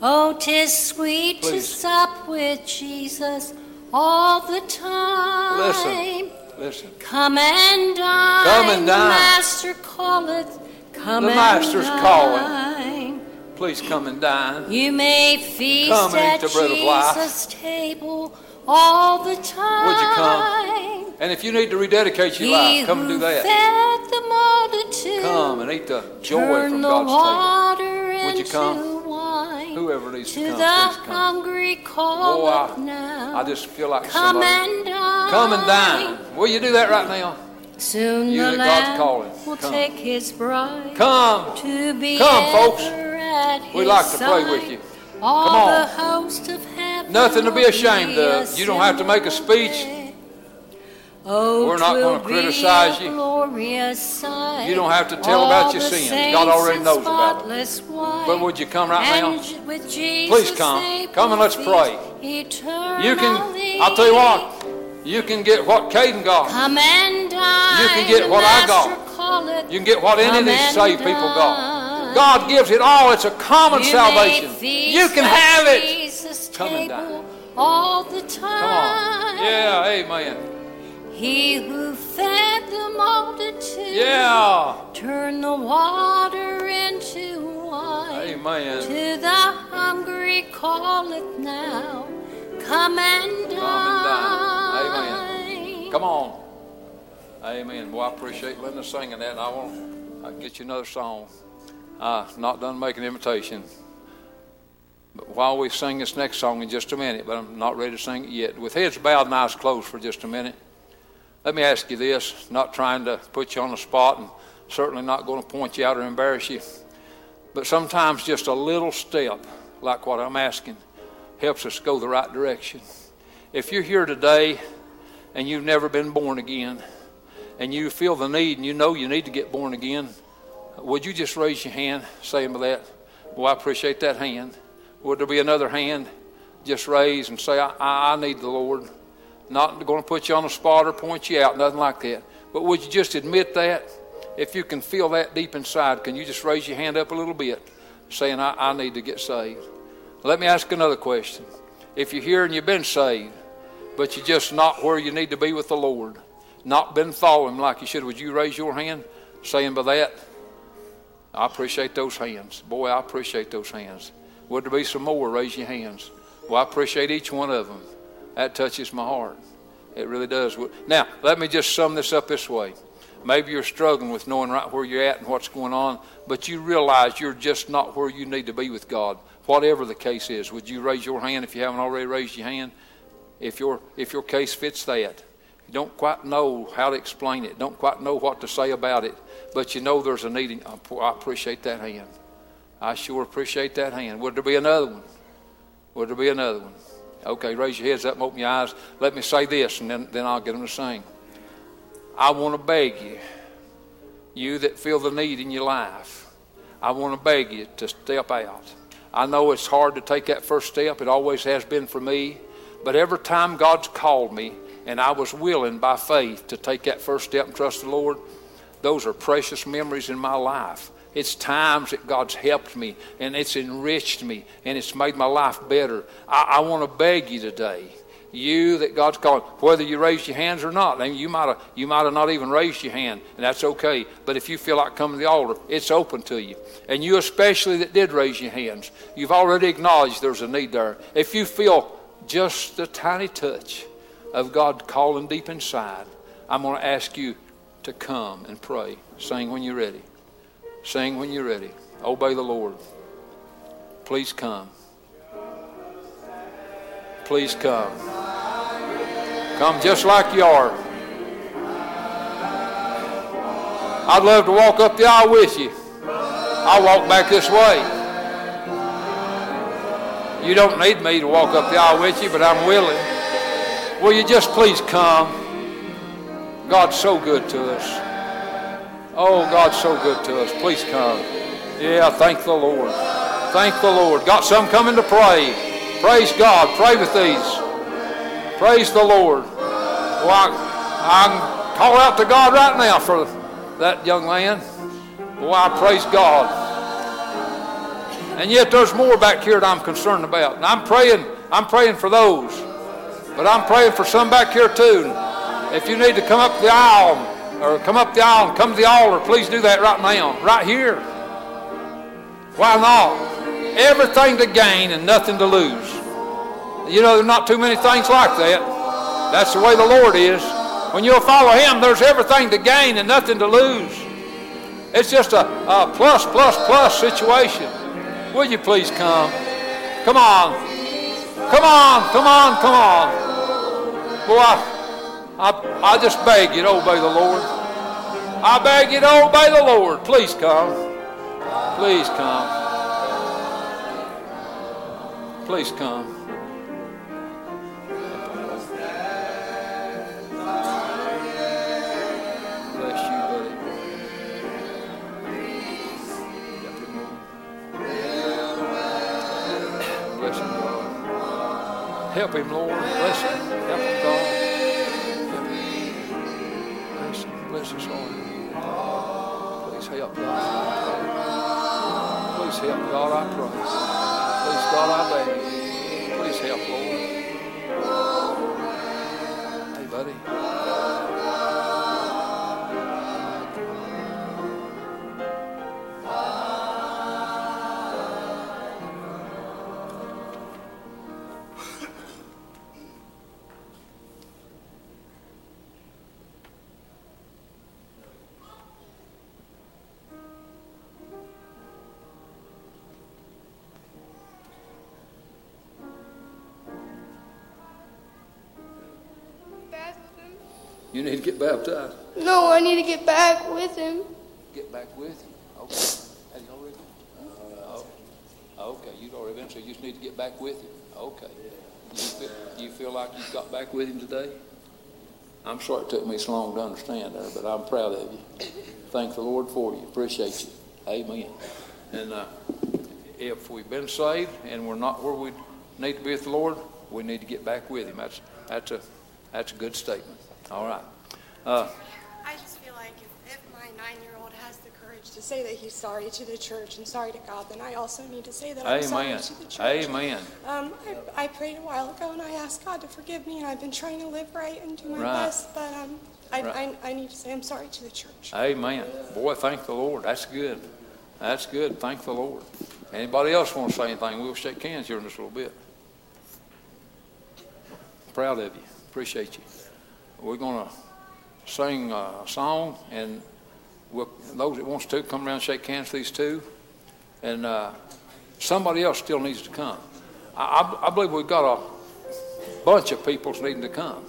Speaker 6: Oh, 'tis sweet to
Speaker 1: Please.
Speaker 6: sup with Jesus all the time.
Speaker 1: Listen. Listen.
Speaker 6: Come and dine.
Speaker 1: Come and
Speaker 6: The
Speaker 1: dine.
Speaker 6: Master calleth. Come
Speaker 1: The
Speaker 6: and
Speaker 1: Master's
Speaker 6: dine.
Speaker 1: calling. Please come and dine.
Speaker 6: You may feast
Speaker 1: Come
Speaker 6: at
Speaker 1: the bread of life.
Speaker 6: Jesus' table all the time.
Speaker 1: Would you come? And if you need to rededicate your
Speaker 6: He
Speaker 1: life, come and do that.
Speaker 6: the.
Speaker 1: Come and eat the joy from
Speaker 6: the
Speaker 1: God's
Speaker 6: water
Speaker 1: Would you come? Whoever needs to
Speaker 6: to
Speaker 1: come,
Speaker 6: the
Speaker 1: come.
Speaker 6: hungry
Speaker 1: Oh, I,
Speaker 6: now.
Speaker 1: I just feel like
Speaker 6: come
Speaker 1: somebody.
Speaker 6: and dine.
Speaker 1: Come and dine. Will you do that right now?
Speaker 6: Soon
Speaker 1: You
Speaker 6: the
Speaker 1: that God's
Speaker 6: Lamb
Speaker 1: calling.
Speaker 6: will
Speaker 1: Come.
Speaker 6: take his bride
Speaker 1: Come.
Speaker 6: to be
Speaker 1: Come, folks. We'd like to pray with you. Come on.
Speaker 6: the host of
Speaker 1: Nothing to be ashamed of. You don't have to make a speech.
Speaker 6: Oh,
Speaker 1: We're not gonna criticize you.
Speaker 6: a glorious sight.
Speaker 1: You don't have to tell about your sins. God already knows about it. But would you come right now? Please come. Come and let's pray. You can, I'll tell you what, you can get what Caden got.
Speaker 6: Come and dine.
Speaker 1: You can get what I got. You can get what any of these saved people got. God gives it all. It's a common salvation. You can have it.
Speaker 6: Jesus'
Speaker 1: Come and
Speaker 6: table all the time.
Speaker 1: Come on. Yeah, amen.
Speaker 6: He who fed the multitude.
Speaker 1: Yeah.
Speaker 6: Turn the water into wine.
Speaker 1: Amen.
Speaker 6: To the hungry calleth now. Come and dine.
Speaker 1: Come and Amen. Come on. Amen. Well, I appreciate Linda singing that. I want to get you another song. Uh, not done making invitation. But while we sing this next song in just a minute, but I'm not ready to sing it yet. With heads bowed and eyes closed for just a minute, let me ask you this, not trying to put you on the spot and certainly not going to point you out or embarrass you, but sometimes just a little step, like what I'm asking, helps us go the right direction. If you're here today and you've never been born again, and you feel the need and you know you need to get born again, would you just raise your hand saying that? Well, I appreciate that hand. Would there be another hand? Just raise and say, I, I, I need the Lord. Not going to put you on the spot or point you out, nothing like that. But would you just admit that? If you can feel that deep inside, can you just raise your hand up a little bit, saying, I, I need to get saved? Let me ask another question. If you're here and you've been saved, but you're just not where you need to be with the Lord, not been following like you should, would you raise your hand, saying by that, I appreciate those hands. Boy, I appreciate those hands. Would there be some more? Raise your hands. Well, I appreciate each one of them. That touches my heart. It really does. Now, let me just sum this up this way. Maybe you're struggling with knowing right where you're at and what's going on, but you realize you're just not where you need to be with God. Whatever the case is, would you raise your hand if you haven't already raised your hand? If your if your case fits that, you don't quite know how to explain it, don't quite know what to say about it, but you know there's a need. I appreciate that hand. I sure appreciate that hand. Would there be another one? Would there be another one? Okay, raise your heads up and open your eyes. Let me say this, and then, then I'll get them to sing. I want to beg you, you that feel the need in your life, I want to beg you to step out. I know it's hard to take that first step. It always has been for me. But every time God's called me and I was willing by faith to take that first step and trust the Lord, those are precious memories in my life. It's times that God's helped me and it's enriched me and it's made my life better. I, I want to beg you today you that God's called, whether you raise your hands or not. And you might have you might have not even raised your hand, and that's okay. But if you feel like coming to the altar, it's open to you. And you especially that did raise your hands, you've already acknowledged there's a need there. If you feel just a tiny touch of God calling deep inside, I'm going to ask you to come and pray. Sing when you're ready. Sing when you're ready. Obey the Lord. Please come. Please come. Come just like you are. I'd love to walk up the aisle with you. I'll walk back this way. You don't need me to walk up the aisle with you, but I'm willing. Will you just please come? God's so good to us. Oh, God's so good to us. Please come. Yeah, thank the Lord. Thank the Lord. Got some coming to pray. Praise God. Pray with these. Praise the Lord. Well, I, I call out to God right now for that young man. Well, I praise God. And yet there's more back here that I'm concerned about. And I'm praying, I'm praying for those. But I'm praying for some back here too. If you need to come up the aisle or come up the aisle come to the altar, please do that right now, right here. Why not? everything to gain and nothing to lose. You know, there's not too many things like that. That's the way the Lord is. When you'll follow Him, there's everything to gain and nothing to lose. It's just a, a plus, plus, plus situation. Will you please come? Come on. Come on, come on, come on. Boy, I, I, I just beg you to obey the Lord. I beg you to obey the Lord. Please come. Please come. Please come. Help him, Lord. Bless him, help, God. Please help, God, I pray. Please, God, I beg Please help, Lord. Hey, buddy. Need to get baptized.
Speaker 7: No, I need to get back with him.
Speaker 1: Get back with him? Okay. Have you already been? Uh, oh. Okay, you'd already been, so you just need to get back with him. Okay. You feel, you feel like you got back with him today? I'm sorry it took me so long to understand there, but I'm proud of you. Thank the Lord for you. Appreciate you. Amen. And uh, if we've been saved and we're not where we need to be with the Lord, we need to get back with him. That's, that's, a, that's a good statement. All right. Uh,
Speaker 2: I just feel like if, if my nine-year-old has the courage to say that he's sorry to the church and sorry to God, then I also need to say that I'm
Speaker 1: Amen.
Speaker 2: sorry to the church.
Speaker 1: Amen.
Speaker 2: Um, I, I prayed a while ago and I asked God to forgive me, and I've been trying to live right and do my
Speaker 1: Right.
Speaker 2: best, but um, I,
Speaker 1: Right.
Speaker 2: I, I need to say I'm sorry to the church.
Speaker 1: Amen. Boy, thank the Lord. That's good. That's good. Thank the Lord. Anybody else want to say anything? We'll shake hands here in just a little bit. Proud of you. Appreciate you. We're going to sing a song, and we'll, those that wants to come around and shake hands with these two. And uh, somebody else still needs to come. I, I, I believe we've got a bunch of people needing to come.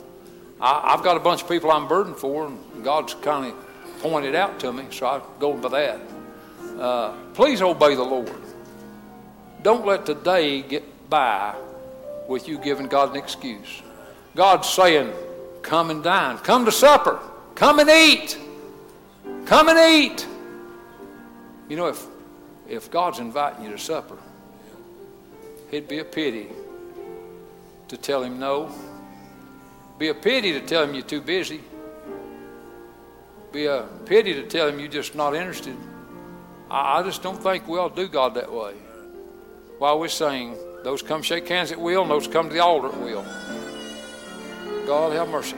Speaker 1: I, I've got a bunch of people I'm burdened for, and God's kind of pointed out to me, so I go by that. Uh, please obey the Lord. Don't let today get by with you giving God an excuse. God's saying, Come and dine. Come to supper. Come and eat. Come and eat. You know, if, if God's inviting you to supper, it'd be a pity to tell him no. Be a pity to tell him you're too busy. Be a pity to tell him you're just not interested. I, I just don't think we to do God that way. While we're saying, those come shake hands at will, and those come to the altar at will. God have mercy.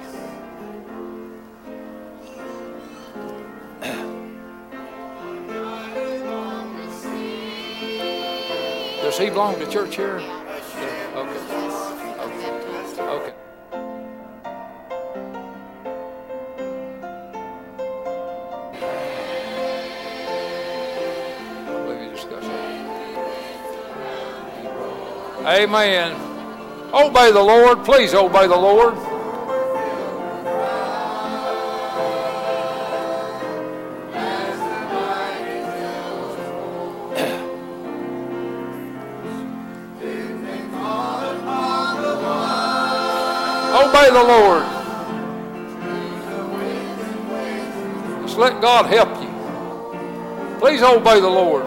Speaker 1: Does he belong to church here? Okay. Okay. Okay. It. Amen. Obey the Lord. Please obey the Lord. The Lord. Just let God help you. Please obey the Lord.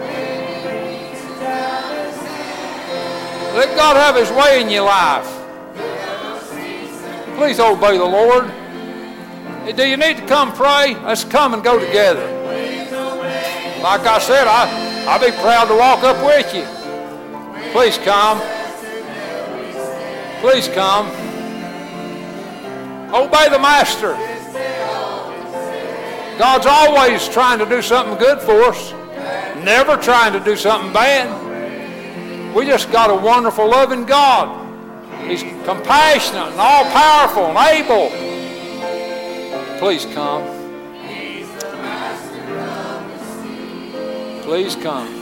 Speaker 1: Let God have His way in your life. Please obey the Lord. Do you need to come pray? Let's come and go together. Like I said, I, I'll be proud to walk up with you. Please come. Please come. Oh, Obey the Master. God's always trying to do something good for us, never trying to do something bad. We just got a wonderful, loving God. He's compassionate and all powerful and able. Please come. Please come.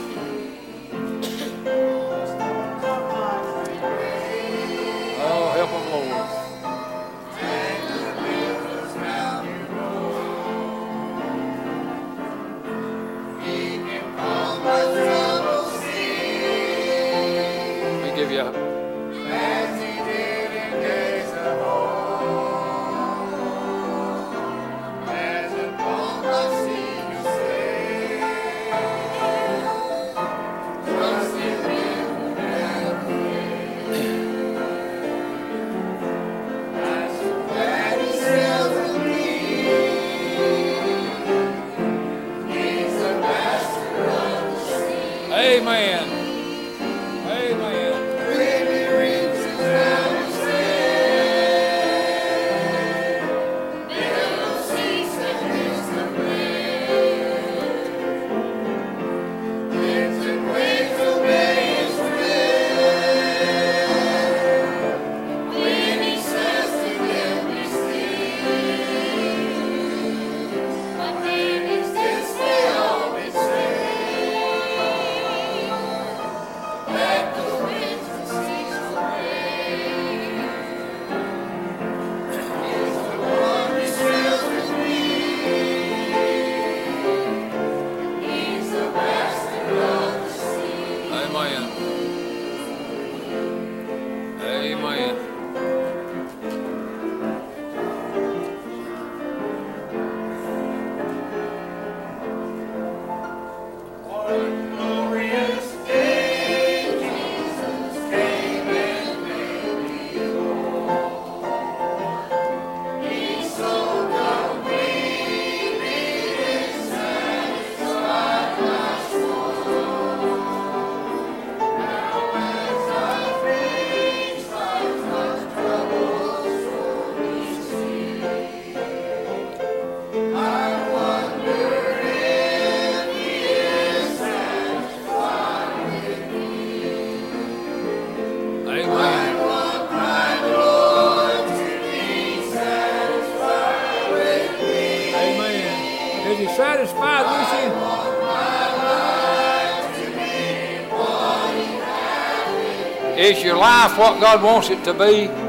Speaker 1: Life what God wants it to be?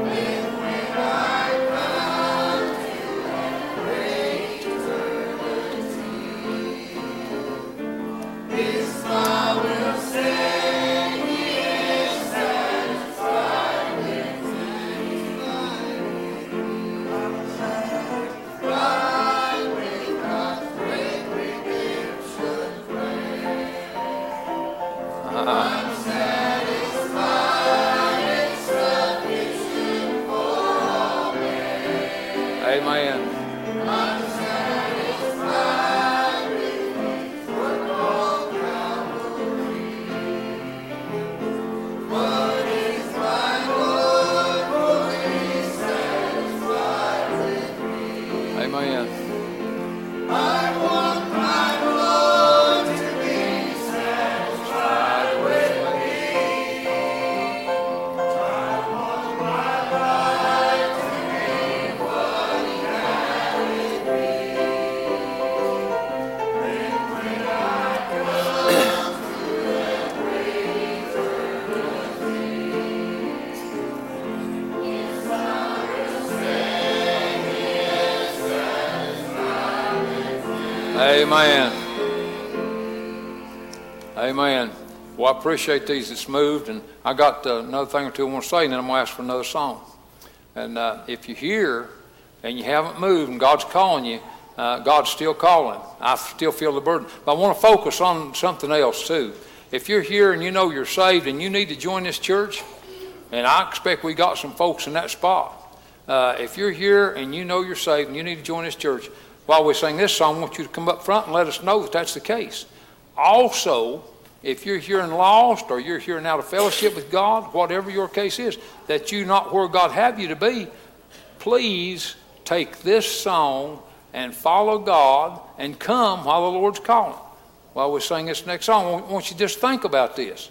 Speaker 1: Amen. Amen. Well, I appreciate these that's moved, and I got uh, another thing or two I want to say, and then I'm going to ask for another song. And uh, if you're here and you haven't moved and God's calling you, uh, God's still calling. I still feel the burden. But I want to focus on something else, too. If you're here and you know you're saved and you need to join this church, and I expect we got some folks in that spot. Uh, if you're here and you know you're saved and you need to join this church, while we sing this song, I want you to come up front and let us know that that's the case. Also, if you're and lost or you're and out of fellowship with God, whatever your case is, that you're not where God have you to be, please take this song and follow God and come while the Lord's calling. While we sing this next song, I want you to just think about this.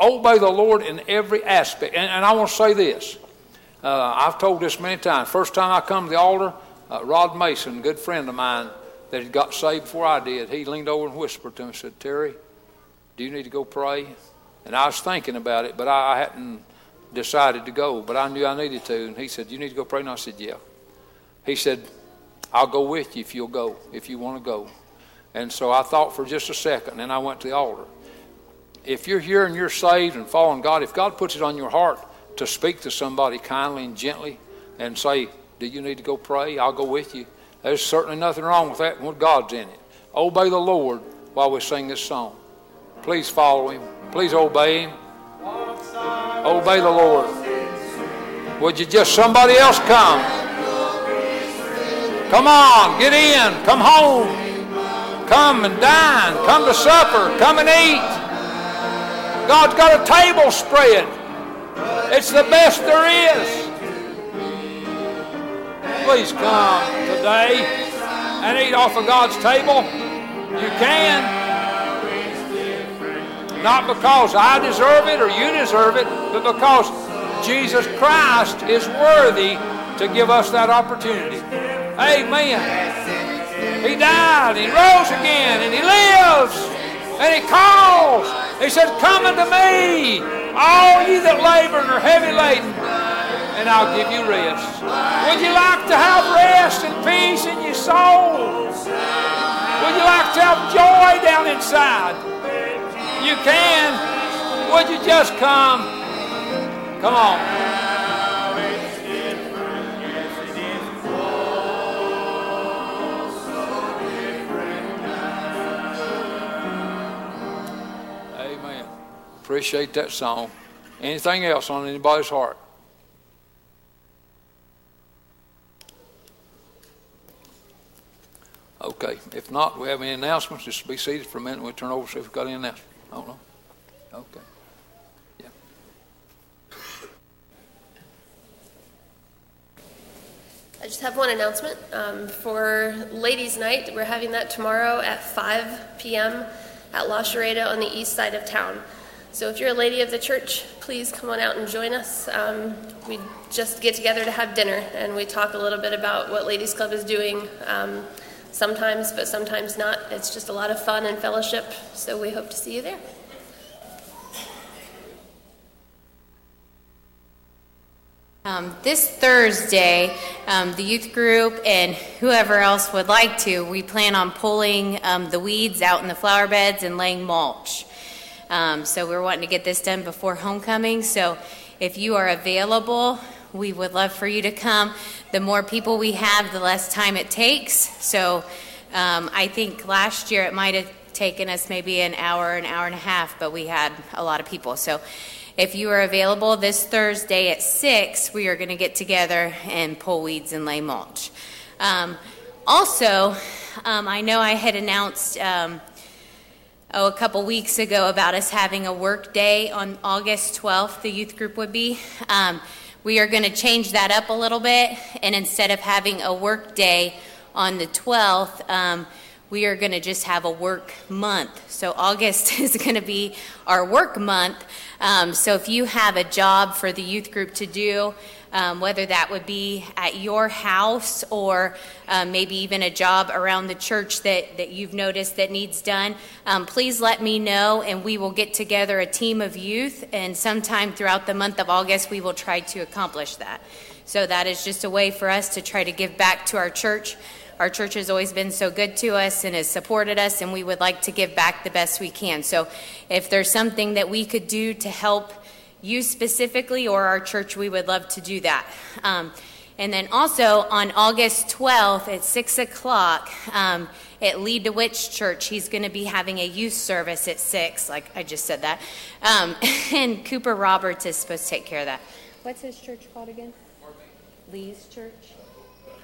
Speaker 1: Obey the Lord in every aspect. And, and I want to say this. Uh, I've told this many times. First time I come to the altar, uh, Rod Mason, good friend of mine that had got saved before I did, he leaned over and whispered to me said, Terry, do you need to go pray? And I was thinking about it, but I, I hadn't decided to go, but I knew I needed to. And he said, You need to go pray? And I said, Yeah. He said, I'll go with you if you'll go, if you want to go. And so I thought for just a second, and I went to the altar. If you're here and you're saved and following God, if God puts it on your heart to speak to somebody kindly and gently and say, Do you need to go pray? I'll go with you. There's certainly nothing wrong with that when God's in it. Obey the Lord while we sing this song. Please follow Him. Please obey Him. Obey the Lord. Would you just somebody else come? Come on, get in. Come home. Come and dine. Come to supper. Come and eat. God's got a table spread. It's the best there is. Please come today and eat off of God's table. You can. Not because I deserve it or you deserve it, but because Jesus Christ is worthy to give us that opportunity. Amen. He died, He rose again, and He lives, and He calls. He said, Come unto me, all ye that labor and are heavy laden, and I'll give you rest. Would you like to have rest and peace in your soul? Would you like to have joy down inside? You can. Would you just come? Come on. Amen. Appreciate that song. Anything else on anybody's heart? Okay. If not, we have any announcements? Just be seated for a minute. And we'll turn over see if we've got any announcements. I don't know. Okay. Yeah.
Speaker 8: I just have one announcement um, for Ladies' Night. We're having that tomorrow at 5 p.m. at La Charreada on the east side of town. So if you're a lady of the church, please come on out and join us. Um, we just get together to have dinner and we talk a little bit about what Ladies Club is doing. Um, sometimes, but sometimes not. It's just a lot of fun and fellowship. So we hope to see you there.
Speaker 9: Um, this Thursday, um, the youth group and whoever else would like to, we plan on pulling um, the weeds out in the flower beds and laying mulch. Um, so we're wanting to get this done before homecoming. So if you are available, we would love for you to come. The more people we have, the less time it takes. So um, I think last year it might have taken us maybe an hour, an hour and a half, but we had a lot of people. So if you are available this Thursday at 6, we are going to get together and pull weeds and lay mulch. Um, also, um, I know I had announced um, oh, a couple weeks ago about us having a work day on August 12th, the youth group would be. We are going to change that up a little bit, and instead of having a work day on the 12th, um, we are going to just have a work month. So August is going to be our work month. Um, so if you have a job for the youth group to do, um, whether that would be at your house or um, maybe even a job around the church that, that you've noticed that needs done, um, please let me know and we will get together a team of youth and sometime throughout the month of August we will try to accomplish that. So that is just a way for us to try to give back to our church. Our church has always been so good to us and has supported us, and we would like to give back the best we can. So, if there's something that we could do to help you specifically or our church, we would love to do that. Um, and then also on August 12th at 6 o'clock um, at Lead to Witch Church, he's going to be having a youth service at 6, like I just said that. Um, and Cooper Roberts is supposed to take care of that. What's his church called again? Lee's Church?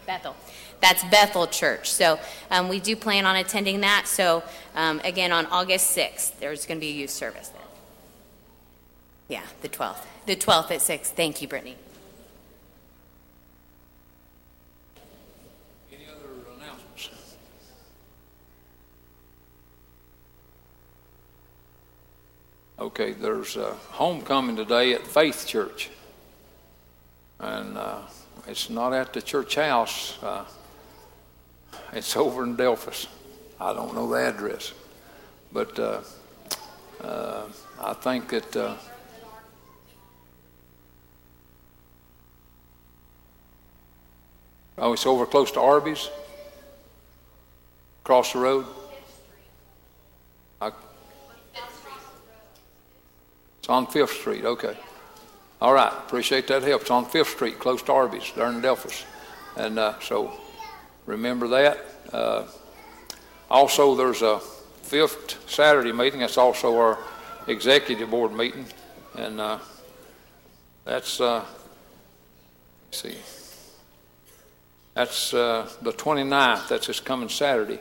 Speaker 9: Bethel. That's Bethel Church. So um, we do plan on attending that. So um, again, on August 6th, there's going to be a youth service there. Yeah, the 12th. The 12th at 6. Thank you, Brittany.
Speaker 1: Any other announcements? Okay, there's a homecoming today at Faith Church. And uh, it's not at the church house. Uh, it's over in Delphos. I don't know the address. But uh, uh, I think that oh, it's over close to Arby's, across the road. I, it's on Fifth Street. Okay. All right. Appreciate that help. It's on Fifth Street, close to Arby's, there in Delphos, and uh, so remember that. Uh, also, there's a fifth Saturday meeting. That's also our executive board meeting, and uh, that's uh, see, that's uh, the 29th. That's this coming Saturday,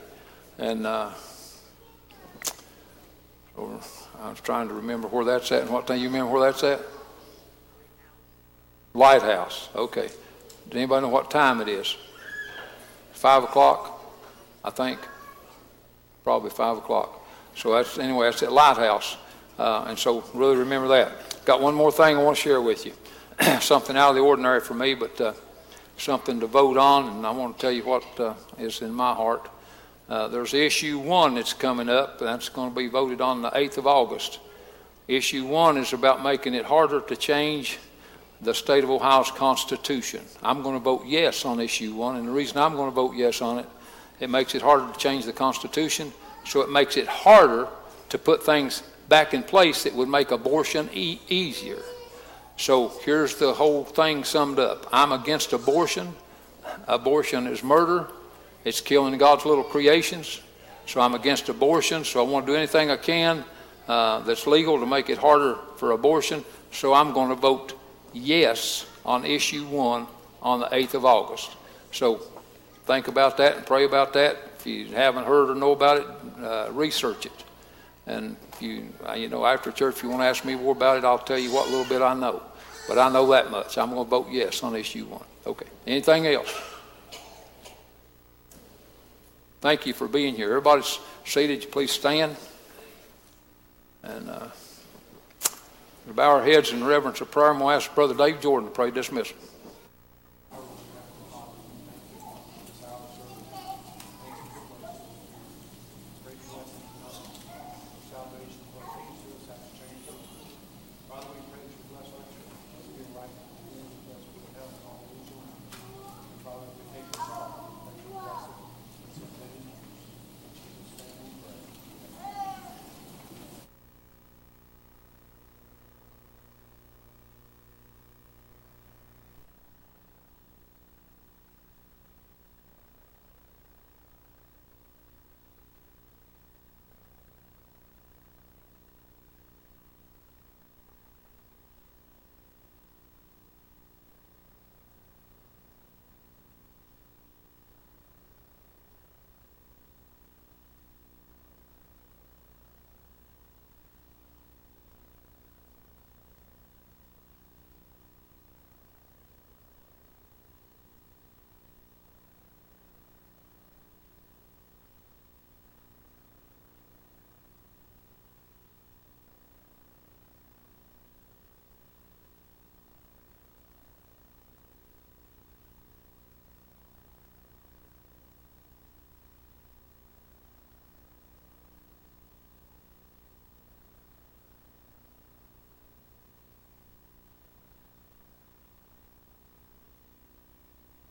Speaker 1: and uh, I was trying to remember where that's at and what thing you remember where that's at. Lighthouse. Okay. Does anybody know what time it is? Five o'clock, I think. Probably five o'clock. So that's anyway. That's at Lighthouse, uh, and so really remember that. Got one more thing I want to share with you. something out of the ordinary for me, but uh, something to vote on, and I want to tell you what uh, is in my heart. Uh, there's issue one that's coming up. That's going to be voted on the 8th of August. Issue one is about making it harder to change the state of Ohio's Constitution. I'm going to vote yes on issue one, and the reason I'm going to vote yes on it, it makes it harder to change the Constitution, so it makes it harder to put things back in place that would make abortion e- easier. So here's the whole thing summed up I'm against abortion. Abortion is murder, it's killing God's little creations. So I'm against abortion, so I want to do anything I can uh, that's legal to make it harder for abortion. So I'm going to vote yes on issue one on the 8th of August. So think about that and pray about that. If you haven't heard or know about it, uh, research it. And if you, uh, you know, after church, if you want to ask me more about it, I'll tell you what little bit I know. But I know that much. I'm going to vote yes on issue one. Okay. Anything else? Thank you for being here. Everybody's seated. Please stand. And uh, bow our heads in reverence of prayer. I'm going to ask Brother Dave Jordan to pray dismissal.